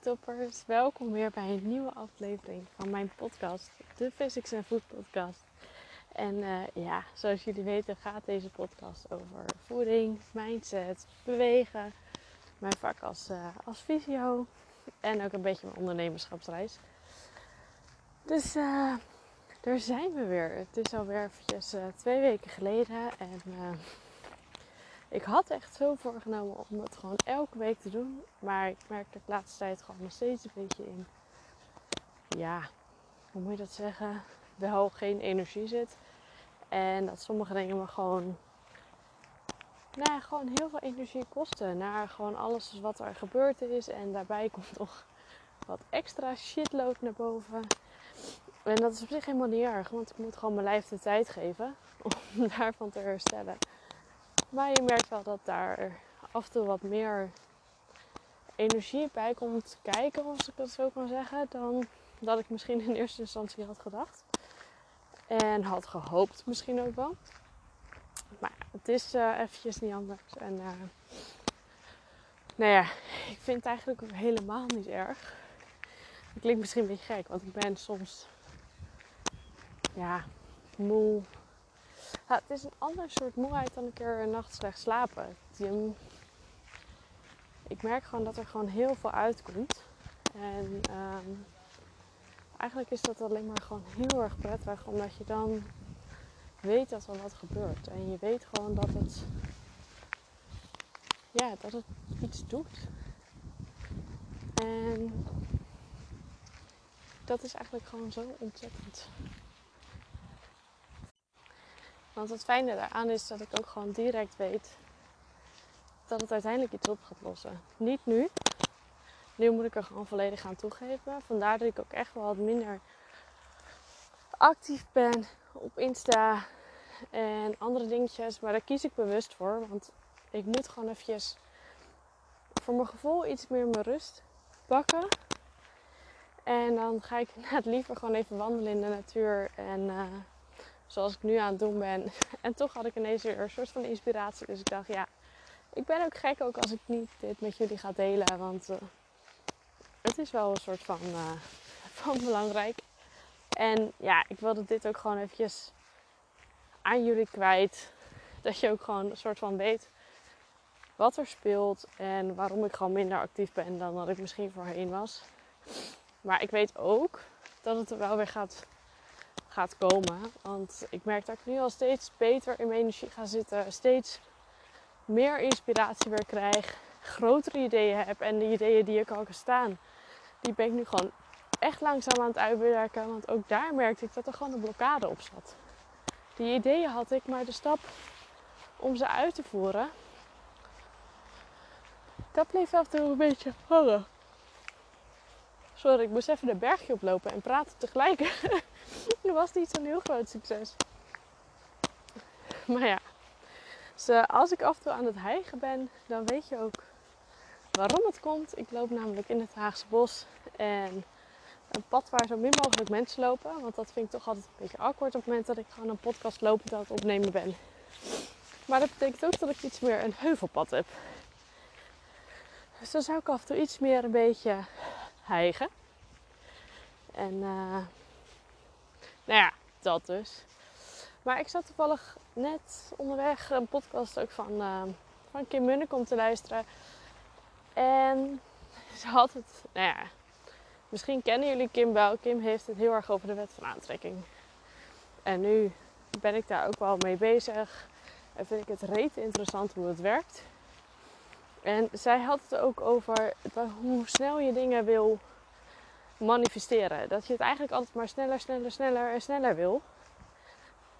toppers, welkom weer bij een nieuwe aflevering van mijn podcast, de Physics and Food Podcast. En eh, ja, zoals jullie weten gaat deze podcast over voeding, mindset, bewegen, mijn vak als, uh, als fysio en ook een beetje mijn ondernemerschapsreis. Dus uh, daar zijn we weer. Het is alweer eventjes twee weken geleden en ik had echt zo voorgenomen om het gewoon elke week te doen. Maar ik merk dat de laatste tijd gewoon nog steeds een beetje in. Ja, hoe moet je dat zeggen? Wel geen energie zit. En dat sommige dingen me gewoon. Nou, gewoon heel veel energie kosten. Naar gewoon alles wat er gebeurd is. En daarbij komt nog wat extra shitload naar boven. En dat is op zich helemaal niet erg. Want ik moet gewoon mijn lijf de tijd geven om daarvan te herstellen. Maar je merkt wel dat daar af en toe wat meer energie bij komt kijken, als ik dat zo kan zeggen, dan dat ik misschien in eerste instantie had gedacht. En had gehoopt misschien ook wel. Maar het is uh, eventjes niet anders. En uh, nou ja, ik vind het eigenlijk helemaal niet erg. Het klinkt misschien een beetje gek, want ik ben soms ja, moe, het is een ander soort moeheid dan een keer een nacht slecht slapen. ik merk gewoon dat er gewoon heel veel uitkomt. En ehm, eigenlijk is dat alleen maar gewoon heel erg prettig, omdat je dan weet dat er wat gebeurt. En je weet gewoon dat het, ja, dat het iets doet. En dat is eigenlijk gewoon zo ontzettend want het fijne daaraan is dat ik ook gewoon direct weet dat het uiteindelijk iets op gaat lossen. Niet nu. Nu moet ik er gewoon volledig aan toegeven. Vandaar dat ik ook echt wel wat minder actief ben op Insta en andere dingetjes. Maar daar kies ik bewust voor. Want ik moet gewoon eventjes voor mijn gevoel iets meer mijn rust pakken. En dan ga ik het liever gewoon even wandelen in de natuur. En uh, zoals ik nu aan het doen ben. En toch had ik ineens weer een soort van inspiratie. Dus ik dacht, ja, ik ben ook gek ook als ik niet dit met jullie ga delen. Want uh, het is wel een soort van, uh, van belangrijk. En ja, ik wilde dit ook gewoon eventjes aan jullie kwijt. Dat je ook gewoon een soort van weet wat er speelt. En waarom ik gewoon minder actief ben dan dat ik misschien voorheen was. Maar ik weet ook dat het er wel weer gaat gaat komen. Want ik merk dat ik nu al steeds beter in mijn energie ga zitten. Steeds meer inspiratie weer krijg. Grotere ideeën heb. En de ideeën die ik al staan, die ben ik nu gewoon echt langzaam aan het uitwerken. Want ook daar merkte ik dat er gewoon een blokkade op zat. Die ideeën had ik, maar de stap om ze uit te voeren, dat bleef af en toe een beetje hangen. Sorry, ik moest even de bergje oplopen en praten tegelijk. Was niet zo'n heel groot succes. Maar ja, dus, uh, als ik af en toe aan het hijgen ben, dan weet je ook waarom het komt. Ik loop namelijk in het Haagse bos en een pad waar zo min mogelijk mensen lopen. Want dat vind ik toch altijd een beetje awkward op het moment dat ik gewoon een podcast lopend aan het opnemen ben. Maar dat betekent ook dat ik iets meer een heuvelpad heb. Dus dan zou ik af en toe iets meer een beetje hijgen. En uh, nou ja, dat dus. Maar ik zat toevallig net onderweg een podcast ook van, uh, van Kim Munnek om te luisteren. En ze had het, nou ja, misschien kennen jullie Kim wel. Kim heeft het heel erg over de wet van aantrekking. En nu ben ik daar ook wel mee bezig. En vind ik het reet interessant hoe het werkt. En zij had het ook over hoe snel je dingen wil manifesteren. Dat je het eigenlijk altijd maar sneller, sneller, sneller en sneller wil.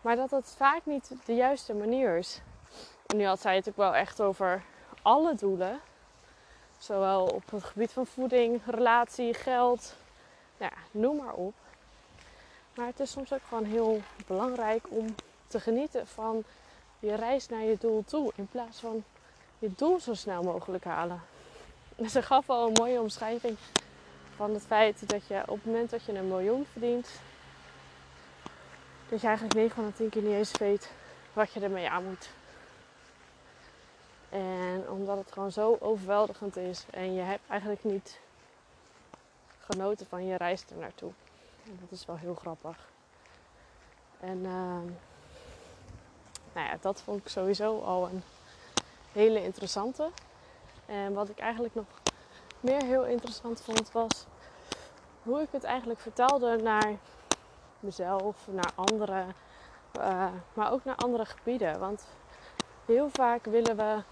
Maar dat het vaak niet de juiste manier is. En nu had zij het ook wel echt over alle doelen. Zowel op het gebied van voeding, relatie, geld. Nou ja, noem maar op. Maar het is soms ook gewoon heel belangrijk om te genieten van je reis naar je doel toe. In plaats van je doel zo snel mogelijk halen. En ze gaf al een mooie omschrijving van het feit dat je op het moment dat je een miljoen verdient, dat je eigenlijk 9 van de 10 keer niet eens weet wat je ermee aan moet. En omdat het gewoon zo overweldigend is en je hebt eigenlijk niet genoten van je reis er naartoe. Dat is wel heel grappig. En uh, nou ja, dat vond ik sowieso al een hele interessante. En wat ik eigenlijk nog meer heel interessant vond was hoe ik het eigenlijk vertelde naar mezelf, naar anderen, uh, maar ook naar andere gebieden. Want heel vaak willen we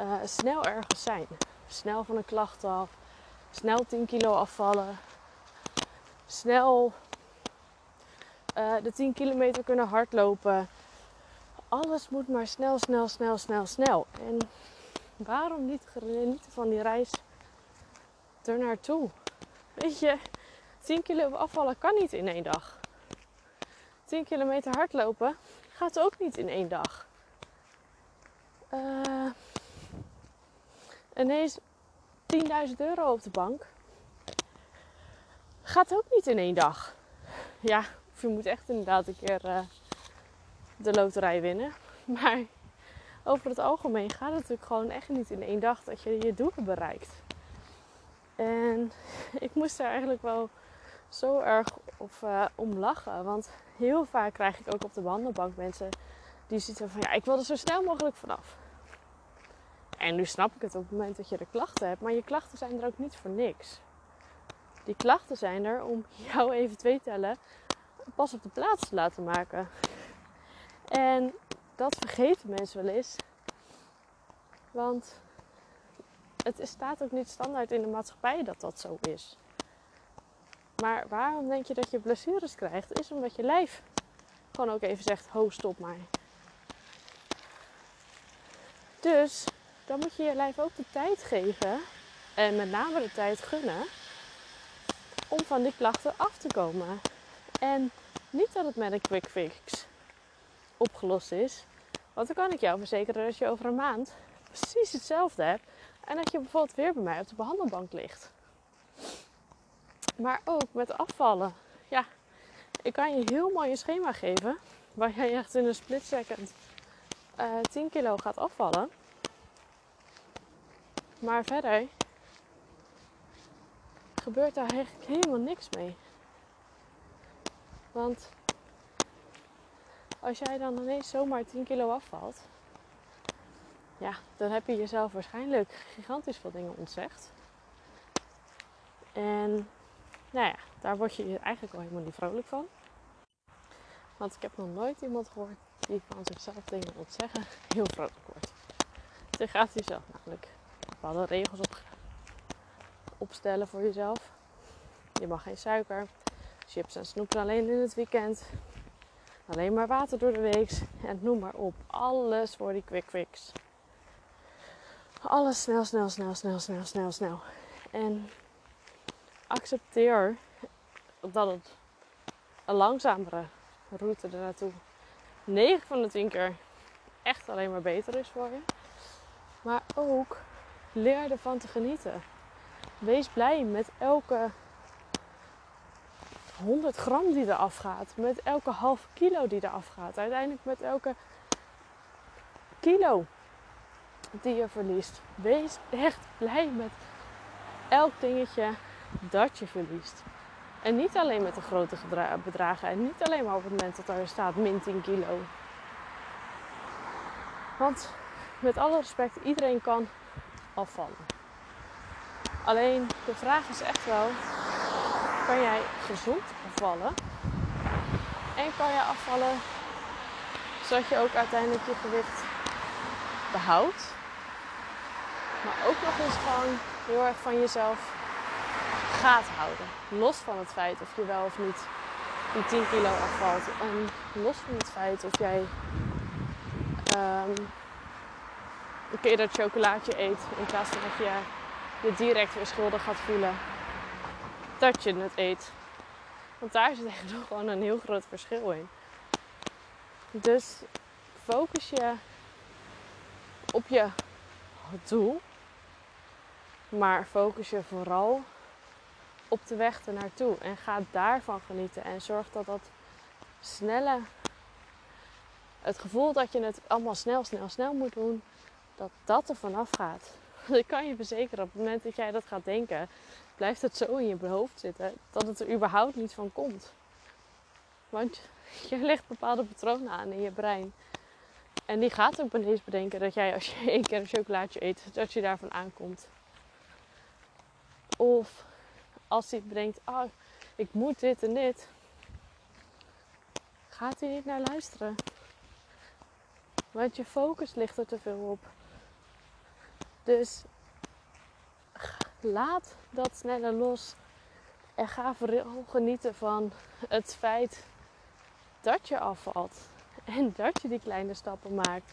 uh, snel ergens zijn. Snel van een klacht af, snel 10 kilo afvallen, snel uh, de 10 kilometer kunnen hardlopen. Alles moet maar snel, snel, snel, snel, snel. En waarom niet genieten van die reis er naartoe? Weet je, 10 kilo afvallen kan niet in één dag. 10 kilometer hardlopen gaat ook niet in één dag. Uh, ineens 10.000 euro op de bank gaat ook niet in één dag. Ja, of je moet echt inderdaad een keer uh, de loterij winnen. Maar over het algemeen gaat het natuurlijk gewoon echt niet in één dag dat je je doelen bereikt. En ik moest daar eigenlijk wel zo erg uh, om lachen. Want heel vaak krijg ik ook op de wandelbank mensen die zitten van ja, ik wil er zo snel mogelijk vanaf. En nu snap ik het op het moment dat je de klachten hebt, maar je klachten zijn er ook niet voor niks. Die klachten zijn er om jou even twee tellen pas op de plaats te laten maken. En dat vergeten mensen wel eens. Want het staat ook niet standaard in de maatschappij dat dat zo is. Maar waarom denk je dat je blessures krijgt? Is omdat je lijf gewoon ook even zegt: ho, stop maar. Dus dan moet je je lijf ook de tijd geven. En met name de tijd gunnen. Om van die klachten af te komen. En niet dat het met een quick fix opgelost is. Want dan kan ik jou verzekeren dat je over een maand precies hetzelfde hebt. En dat je bijvoorbeeld weer bij mij op de behandelbank ligt. Maar ook met afvallen. Ja, ik kan je heel mooi een schema geven. Waar jij echt in een split second uh, eh, 10 kilo gaat afvallen. Maar verder gebeurt daar eigenlijk helemaal niks mee. Want als jij dan ineens zomaar 10 kilo afvalt, ja, dan heb je jezelf waarschijnlijk gigantisch veel dingen ontzegd. En nou ja, daar word je eigenlijk al helemaal niet vrolijk van. Want ik heb nog nooit iemand gehoord die van zichzelf dingen ontzeggen heel vrolijk wordt. Dus je gaat jezelf namelijk bepaalde regels op, opstellen voor jezelf. Je mag geen suiker, chips en snoep alleen in het weekend. Alleen maar water door de week. En noem maar op. Alles voor die quick fix. Alles snel, snel, snel, snel, snel, snel, snel. En accepteer dat het een langzamere route ernaartoe 9 van de 10 keer echt alleen maar beter is voor je. Maar ook leer ervan te genieten. Wees blij met elke 100 gram die er afgaat. Met elke half kilo die er afgaat. Uiteindelijk met elke kilo die je verliest. Wees echt blij met elk dingetje dat je verliest. En niet alleen met de grote bedragen. En niet alleen maar op het moment dat er staat min 10 kilo. Want met alle respect, iedereen kan afvallen. Alleen de vraag is echt wel: kan jij gezond afvallen? En kan je afvallen zodat je ook uiteindelijk je gewicht behoudt? Maar ook nog eens gewoon heel erg van jezelf gaat houden. Los van het feit of je wel of niet die 10 kilo afvalt. En los van het feit of jij um, een keer dat chocolaatje eet in plaats van dat je je direct weer schuldig gaat voelen dat je het eet. Want daar zit echt nog gewoon een heel groot verschil in. Dus focus je op je doel. Maar focus je vooral op de weg ernaartoe. En ga daarvan genieten. En zorg dat dat snelle. Het gevoel dat je het allemaal snel, snel, snel moet doen. Dat dat er vanaf gaat. Ik kan je verzekeren, op het moment dat jij dat gaat denken, blijft het zo in je hoofd zitten dat het er überhaupt niet van komt. Want je legt bepaalde patronen aan in je brein. En die gaat ook ineens bedenken dat jij als je één keer een chocolaatje eet, dat je daarvan aankomt. Of als hij bedenkt, oh, ik moet dit en dit. Gaat hij niet naar luisteren. Want je focus ligt er te veel op. Dus laat dat sneller los. En ga vooral genieten van het feit dat je afvalt. En dat je die kleine stappen maakt.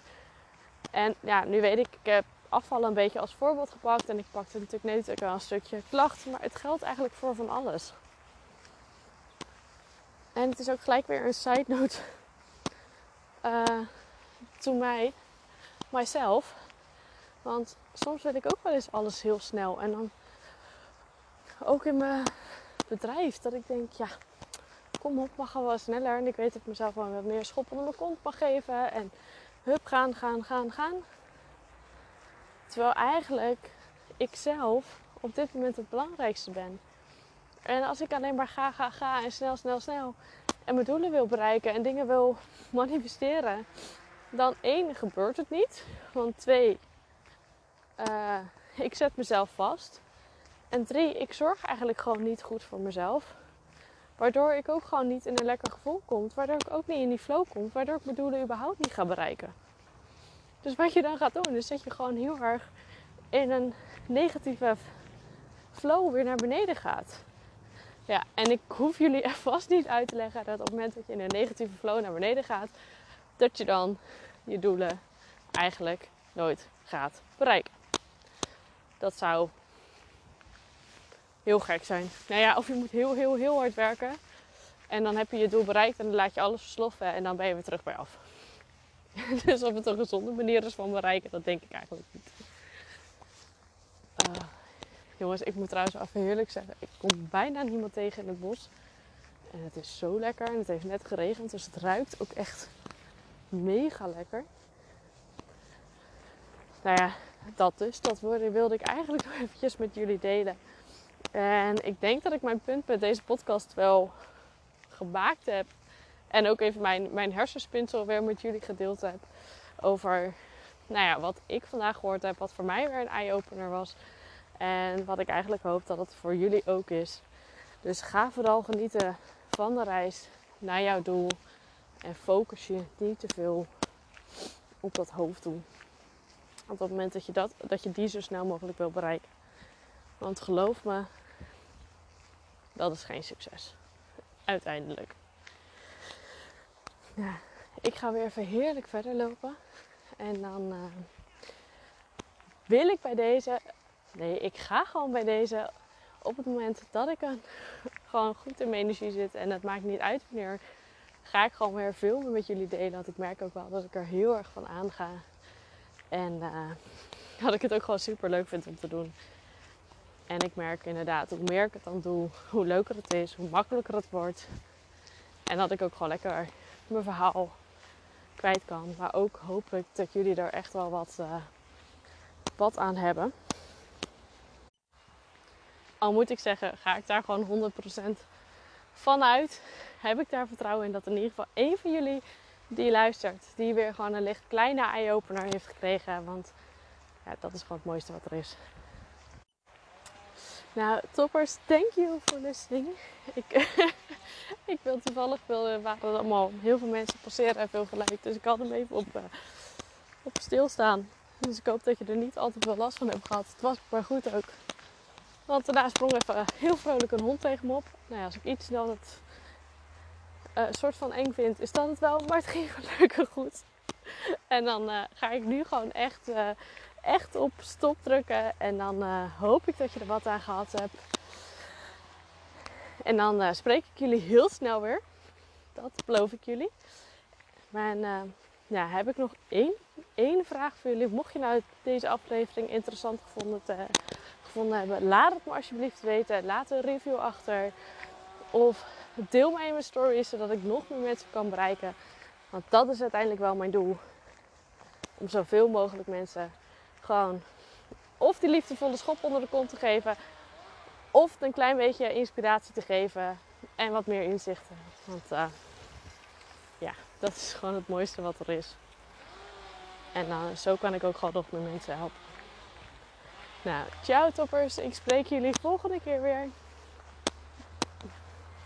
En ja, nu weet ik, ik heb afvallen een beetje als voorbeeld gepakt. En ik pakte natuurlijk net ook wel een stukje klacht. Maar het geldt eigenlijk voor van alles. En het is ook gelijk weer een side note uh, to mij, myself. Want soms wil ik ook wel eens alles heel snel. En dan ook in mijn bedrijf. Dat ik denk, ja, kom op, mag wel sneller. En ik weet dat ik mezelf wel wat meer schop onder mijn kont mag geven. En hup, gaan, gaan, gaan, gaan. Terwijl eigenlijk ik zelf op dit moment het belangrijkste ben. En als ik alleen maar ga, ga, ga en snel, snel, snel en mijn doelen wil bereiken en dingen wil manifesteren, dan één, gebeurt het niet. Want twee, uh, ik zet mezelf vast. En drie, ik zorg eigenlijk gewoon niet goed voor mezelf. Waardoor ik ook gewoon niet in een lekker gevoel kom. Waardoor ik ook niet in die flow kom. Waardoor ik mijn doelen überhaupt niet ga bereiken. Dus wat je dan gaat doen, is dat je gewoon heel erg in een negatieve flow weer naar beneden gaat. Ja, en ik hoef jullie er vast niet uit te leggen dat op het moment dat je in een negatieve flow naar beneden gaat, dat je dan je doelen eigenlijk nooit gaat bereiken. Dat zou heel gek zijn. Nou ja, of je moet heel, heel, heel hard werken. En dan heb je je doel bereikt en dan laat je alles versloffen en dan ben je weer terug bij af. dus of het een gezonde manier is van bereiken, dat denk ik eigenlijk niet. Uh, jongens, ik moet trouwens even heerlijk zeggen. Ik kom bijna niemand tegen in het bos. En het is zo lekker. En het heeft net geregend. Dus het ruikt ook echt mega lekker. Nou ja, dat dus. Dat wilde ik eigenlijk nog eventjes met jullie delen. En ik denk dat ik mijn punt met deze podcast wel gemaakt heb. En ook even mijn, mijn hersenspinsel weer met jullie gedeeld heb. Over nou ja, wat ik vandaag gehoord heb. Wat voor mij weer een eye-opener was. En wat ik eigenlijk hoop dat het voor jullie ook is. Dus ga vooral genieten van de reis naar jouw doel. En focus je niet te veel op dat hoofddoel. Want op het moment dat je, dat, dat je die zo snel mogelijk wil bereiken. Want geloof me, dat is geen succes. Uiteindelijk. Ja, ik ga weer even heerlijk verder lopen. En dan uh, wil ik bij deze. Nee, ik ga gewoon bij deze. Op het moment dat ik een, gewoon goed in mijn energie zit. En het maakt niet uit wanneer. Ga ik gewoon weer veel met jullie delen. Want ik merk ook wel dat ik er heel erg van aanga. En uh, dat ik het ook gewoon super leuk vind om te doen. En ik merk inderdaad, hoe meer ik het dan doe, hoe leuker het is, hoe makkelijker het wordt. En dat ik ook gewoon lekker mijn verhaal kwijt kan. Maar ook hoop ik dat jullie er echt wel wat, uh, wat aan hebben. Al moet ik zeggen, ga ik daar gewoon 100% van uit. Heb ik daar vertrouwen in dat in ieder geval één van jullie die luistert, die weer gewoon een licht kleine eye-opener heeft gekregen. Want ja, dat is gewoon het mooiste wat er is. Nou, toppers, thank you for listening. Ik, ik wil toevallig, wil, eh, waren er allemaal heel veel mensen passeren en veel geluid. Dus ik had hem even op, uh, op stilstaan. Dus ik hoop dat je er niet altijd veel last van hebt gehad. Het was maar goed ook. Want daarna sprong even heel vrolijk een hond tegen me op. Nou ja, als ik iets dan het uh, soort van eng vind, is dat het wel. Maar het ging gelukkig goed. En dan ga ik nu gewoon echt echt op stop drukken. En dan hoop ik dat je er wat aan gehad hebt. En dan spreek ik jullie heel snel weer. Dat beloof ik jullie. Maar ja, heb ik nog één, één vraag voor jullie. Mocht je nou deze aflevering interessant gevonden, te, gevonden hebben, laat het me alsjeblieft weten. Laat een review achter. Of deel mij in mijn stories, zodat ik nog meer mensen kan bereiken. Want dat is uiteindelijk wel mijn doel. Om zoveel mogelijk mensen gewoon of die liefdevolle schop onder de kont te geven, of een klein beetje inspiratie te geven en wat meer inzichten. Want uh, ja, dat is gewoon het mooiste wat er is. En uh, zo kan ik ook gewoon nog meer mensen helpen. Nou, ciao toppers. Ik spreek jullie volgende keer weer.